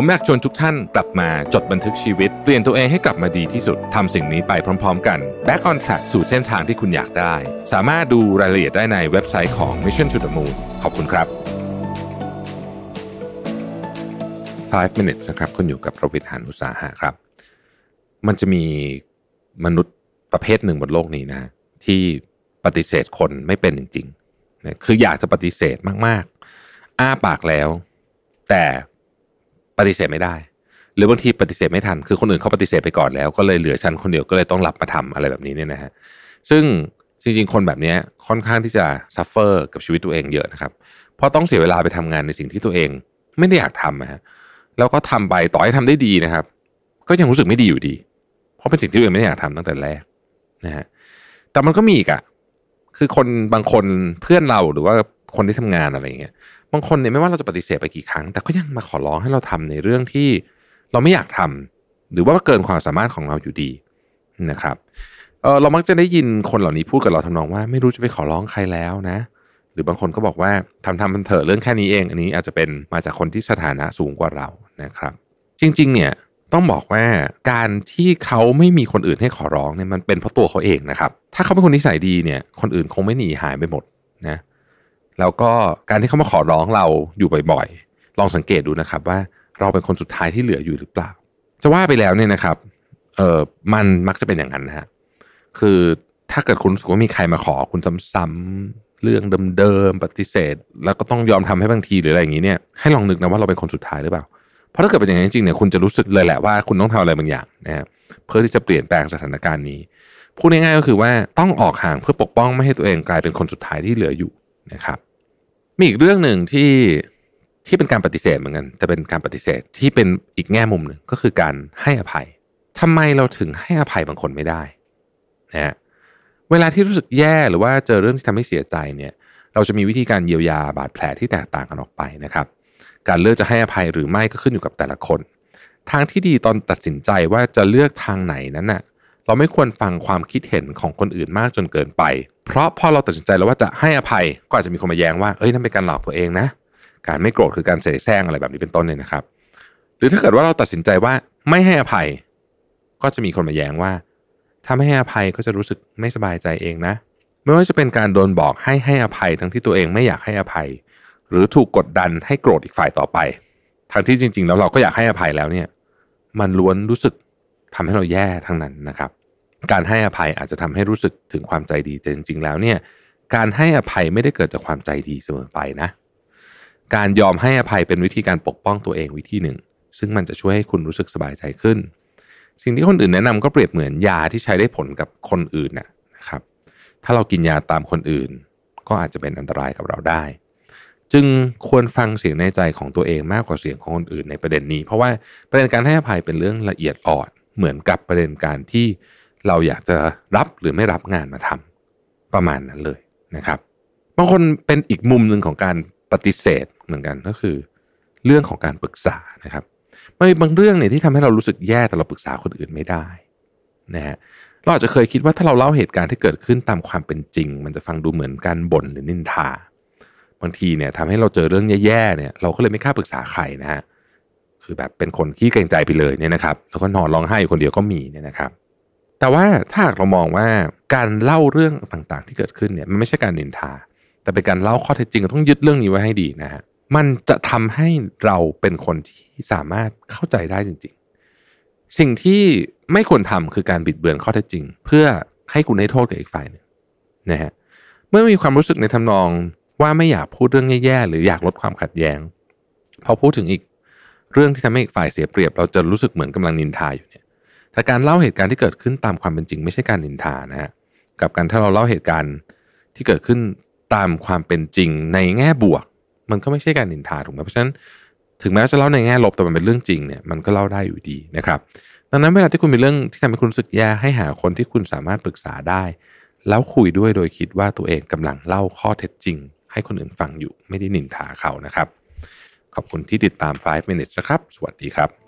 ผมอยากชวนทุกท่านกลับมาจดบันทึกชีวิต เปลี่ยนตัวเองให้กลับมาดีที่สุดทำสิ่งนี้ไปพร้อม ๆ กัน Back on Track สู่เส้นทางที่คุณอยากได้ สามารถดูรายละเอียดได้ในเว็บไซต์ของ Mission to the Moon ขอบคุณครับ 5 minutes นะครับคุณอยู่กับประวิทย์หานุสาหะครับ มันจะมีมนุษย์ประเภทหนึ่งบนโลกนี้นะ ที่ปฏิเสธคนไม่เป็นจริงๆคืออยากจะปฏิเสธมากๆ อ้าปากแล้ว แต่ ปฏิเสธไม่ได้ หรือบางทีปฏิเสธไม่ทัน คือคนอื่นเขาปฏิเสธไปก่อนแล้ว ก็เลยเหลือฉันคนเดียวก็เลยต้องรับมาทำอะไรแบบนี้เนี่ยนะฮะซึ่งจริงๆ คนแบบนี้ค่อนข้างที่จะซัฟเฟอร์กับชีวิตตัวเองเยอะนะครับ เพราะต้องเสียเวลาไปทำงานในสิ่งที่ตัวเองไม่ได้อยากทำนะฮะแล้วก็ทำไปต่อให้ทำได้ดีนะครับ ก็ยังรู้สึกไม่ดีอยู่ดี เพราะเป็นสิ่งที่ตัวเองไม่ได้อยากทำตั้งแต่แรกนะฮะแต่มันก็มีอีกอะคือคนบางคนเพื่อนเราหรือว่า คนที่ทำงานอะไรเงี้ยบางคนเนี่ยไม่ว่าเราจะปฏิเสธไปกี่ครั้ง แต่ก็ยังมาขอร้องให้เราทำในเรื่องที่เราไม่อยากทำหรือว่าเกินความสามารถของเราอยู่ดีนะครับเออเรามักจะได้ยินคนเหล่านี้พูดกับเราทำนองว่า ไม่รู้จะไปขอร้องใครแล้วนะ หรือบางคนก็บอกว่าทำทำมันเถอะเรื่องแค่นี้เอง อันนี้อาจจะเป็นมาจากคนที่สถานะสูงกว่าเรานะครับ จริง ๆ เนี่ยต้องบอกว่าการที่เขาไม่มีคนอื่นให้ขอร้องเนี่ยมันเป็นเพราะตัวเขาเองนะครับ ถ้าเขาเป็นคนนิสัยดีเนี่ย คนอื่นคงไม่หนีหายไปหมดนะ แล้วก็การที่เขามาขอร้องเราอยู่บ่อยๆ ลองสังเกตดูนะครับว่าเราเป็นคนสุดท้ายที่เหลืออยู่หรือเปล่า จะว่าไปแล้วเนี่ยนะครับเออมันมักจะเป็นอย่างนั้นนะฮะคือถ้าเกิดคุณรู้สึกว่ามีใครมาขอคุณซ้ำๆเรื่องเดิมๆปฏิเสธ แล้วก็ต้องยอมทำให้บางทีหรืออะไรอย่างนี้เนี่ยให้ลองนึกนะว่าเราเป็นคนสุดท้ายหรือเปล่าเพราะถ้าเกิดเป็นอย่างนั้นจริงๆเนี่ยคุณจะรู้สึกเลยแหละว่าคุณต้องทำอะไรบางอย่างนะครับเพื่อที่จะเปลี่ยนแปลงสถานการณ์นี้พูดง่ายๆก็คือว่าต้องออกห่างเพื่อปกป้องไม่ให้ตัวเองกลายเป็นคนสุดท้ายที่เหลืออยู่นะครับ มีอีกเรื่องหนึ่งที่ที่เป็นการปฏิเสธเหมือนกัน แต่เป็นการปฏิเสธที่เป็นอีกแง่มุมหนึ่งก็คือการให้อภัยทำไมเราถึงให้อภัยบางคนไม่ได้นะฮะเวลาที่รู้สึกแย่หรือว่าเจอเรื่องที่ทำให้เสียใจเนี่ย เราจะมีวิธีการเยียวยาบาดแผลที่แตกต่างกันออกไปนะครับ การเลือกจะให้อภัยหรือไม่ก็ขึ้นอยู่กับแต่ละคน ทางที่ดีตอนตัดสินใจว่าจะเลือกทางไหนนั้นน่ะเราไม่ควรฟังความคิดเห็นของคนอื่นมากจนเกินไป เพราะพอเราตัดสินใจแล้วว่าจะให้อภัยก็อาจจะมีคนมาแย้งว่าเอ้ยนั่นเป็นการหลอกตัวเองนะ การไม่โกรธคือการเสแสร้งอะไรแบบนี้เป็นต้นเลยนะครับ หรือถ้าเกิดว่าเราตัดสินใจว่าไม่ให้อภัย ก็จะมีคนมาแย้งว่า ถ้าไม่ให้อภัยก็จะรู้สึกไม่สบายใจเองนะ ไม่ว่าจะเป็นการโดนบอกให้ให้อภัยทั้งที่ตัวเองไม่อยากให้อภัย หรือถูกกดดันให้โกรธอีกฝ่ายต่อไปทั้งที่จริง ๆ แล้วเราก็อยากให้อภัยแล้วเนี่ย มันล้วนรู้สึกทำให้เราแย่ทั้งนั้นนะครับ การให้อภัยอาจจะทำให้รู้สึกถึงความใจดีแต่จริง ๆ แล้วเนี่ยการให้อภัยไม่ได้เกิดจากความใจดีเสมอไปนะ การยอมให้อภัยเป็นวิธีการปกป้องตัวเองวิธีหนึ่ง ซึ่งมันจะช่วยให้คุณรู้สึกสบายใจขึ้น สิ่งที่คนอื่นแนะนำก็เปรียบเหมือนยาที่ใช้ได้ผลกับคนอื่นนะครับ ถ้าเรากินยาตามคนอื่น ก็อาจจะเป็นอันตรายกับเราได้ จึงควรฟังเสียงในใจของตัวเองมากกว่าเสียงของคนอื่นในประเด็นนี้ เพราะว่าประเด็นการให้อภัยเป็นเรื่องละเอียดอ่อนเหมือนกับประเด็นการที่ เราอยากจะรับหรือไม่รับงานมาทำประมาณนั้นเลยนะครับบางคนเป็นอีกมุมหนึ่งของการปฏิเสธเหมือนกันก็คือ เรื่องของการปรึกษานะครับมันมีบางเรื่องเนี่ยที่ทำให้เรารู้สึกแย่แต่เราปรึกษาคนอื่นไม่ได้นะฮะเราอาจจะเคยคิดว่าถ้าเราเล่าเหตุการณ์ที่เกิดขึ้นตามความเป็นจริง มันจะฟังดูเหมือนการบ่นหรือนินทาบางทีเนี่ยทำให้เราเจอเรื่องแย่ๆเนี่ยเราก็เลยไม่กล้าปรึกษาใครนะฮะคือแบบเป็นคนขี้เกรงใจไปเลยเนี่ยนะครับ แล้วก็นอนร้องไห้อยู่คนเดียวก็มีเนี่ยนะครับ แต่ว่าถ้าหากเรามองว่าการเล่าเรื่องต่างๆ ที่เกิดขึ้นเนี่ยมันไม่ใช่การนินทา แต่เป็นการเล่าข้อเท็จจริงต้องยึดเรื่องนี้ไว้ให้ดีนะฮะมันจะทำให้เราเป็นคนที่สามารถเข้าใจได้จริง ๆ สิ่งที่ไม่ควรทำคือการบิดเบือนข้อเท็จจริง เพื่อให้คุณได้โทษกับอีกฝ่ายหนึ่งนะฮะเมื่อมีความรู้สึกในทำนองว่าไม่อยากพูดเรื่องแย่ๆหรืออยากลดความขัดแย้งพอพูดถึงอีกเรื่องที่ทำให้อีกฝ่ายเสียเปรียบ เราจะรู้สึกเหมือนกำลังนินทาอยู่เนี่ย แต่การเล่าเหตุการณ์ที่เกิดขึ้นตามความเป็นจริง ไม่ใช่การนินทานะฮะกับการถ้าเราเล่าเหตุการณ์ที่เกิดขึ้นตามความเป็นจริงในแง่บวก มันก็ไม่ใช่การนินทาถูกไหมเพราะฉะนั้นถึงแม้จะเล่าในแง่ลบแต่มันเป็นเรื่องจริงเนี่ยมันก็เล่าได้อยู่ดีนะครับดังนั้นเวลาที่คุณมีเรื่องที่ทำให้คุณรู้สึกแย่ให้หาคนที่คุณสามารถปรึกษาได้ แล้วคุยด้วยโดยคิดว่าตัวเองกำลังเล่าข้อเท็จจริง ให้คนอื่นฟังอยู่ไม่ได้นินทาเขานะครับ ขอบคุณที่ติดตาม 5 minutes นะครับ สวัสดีครับ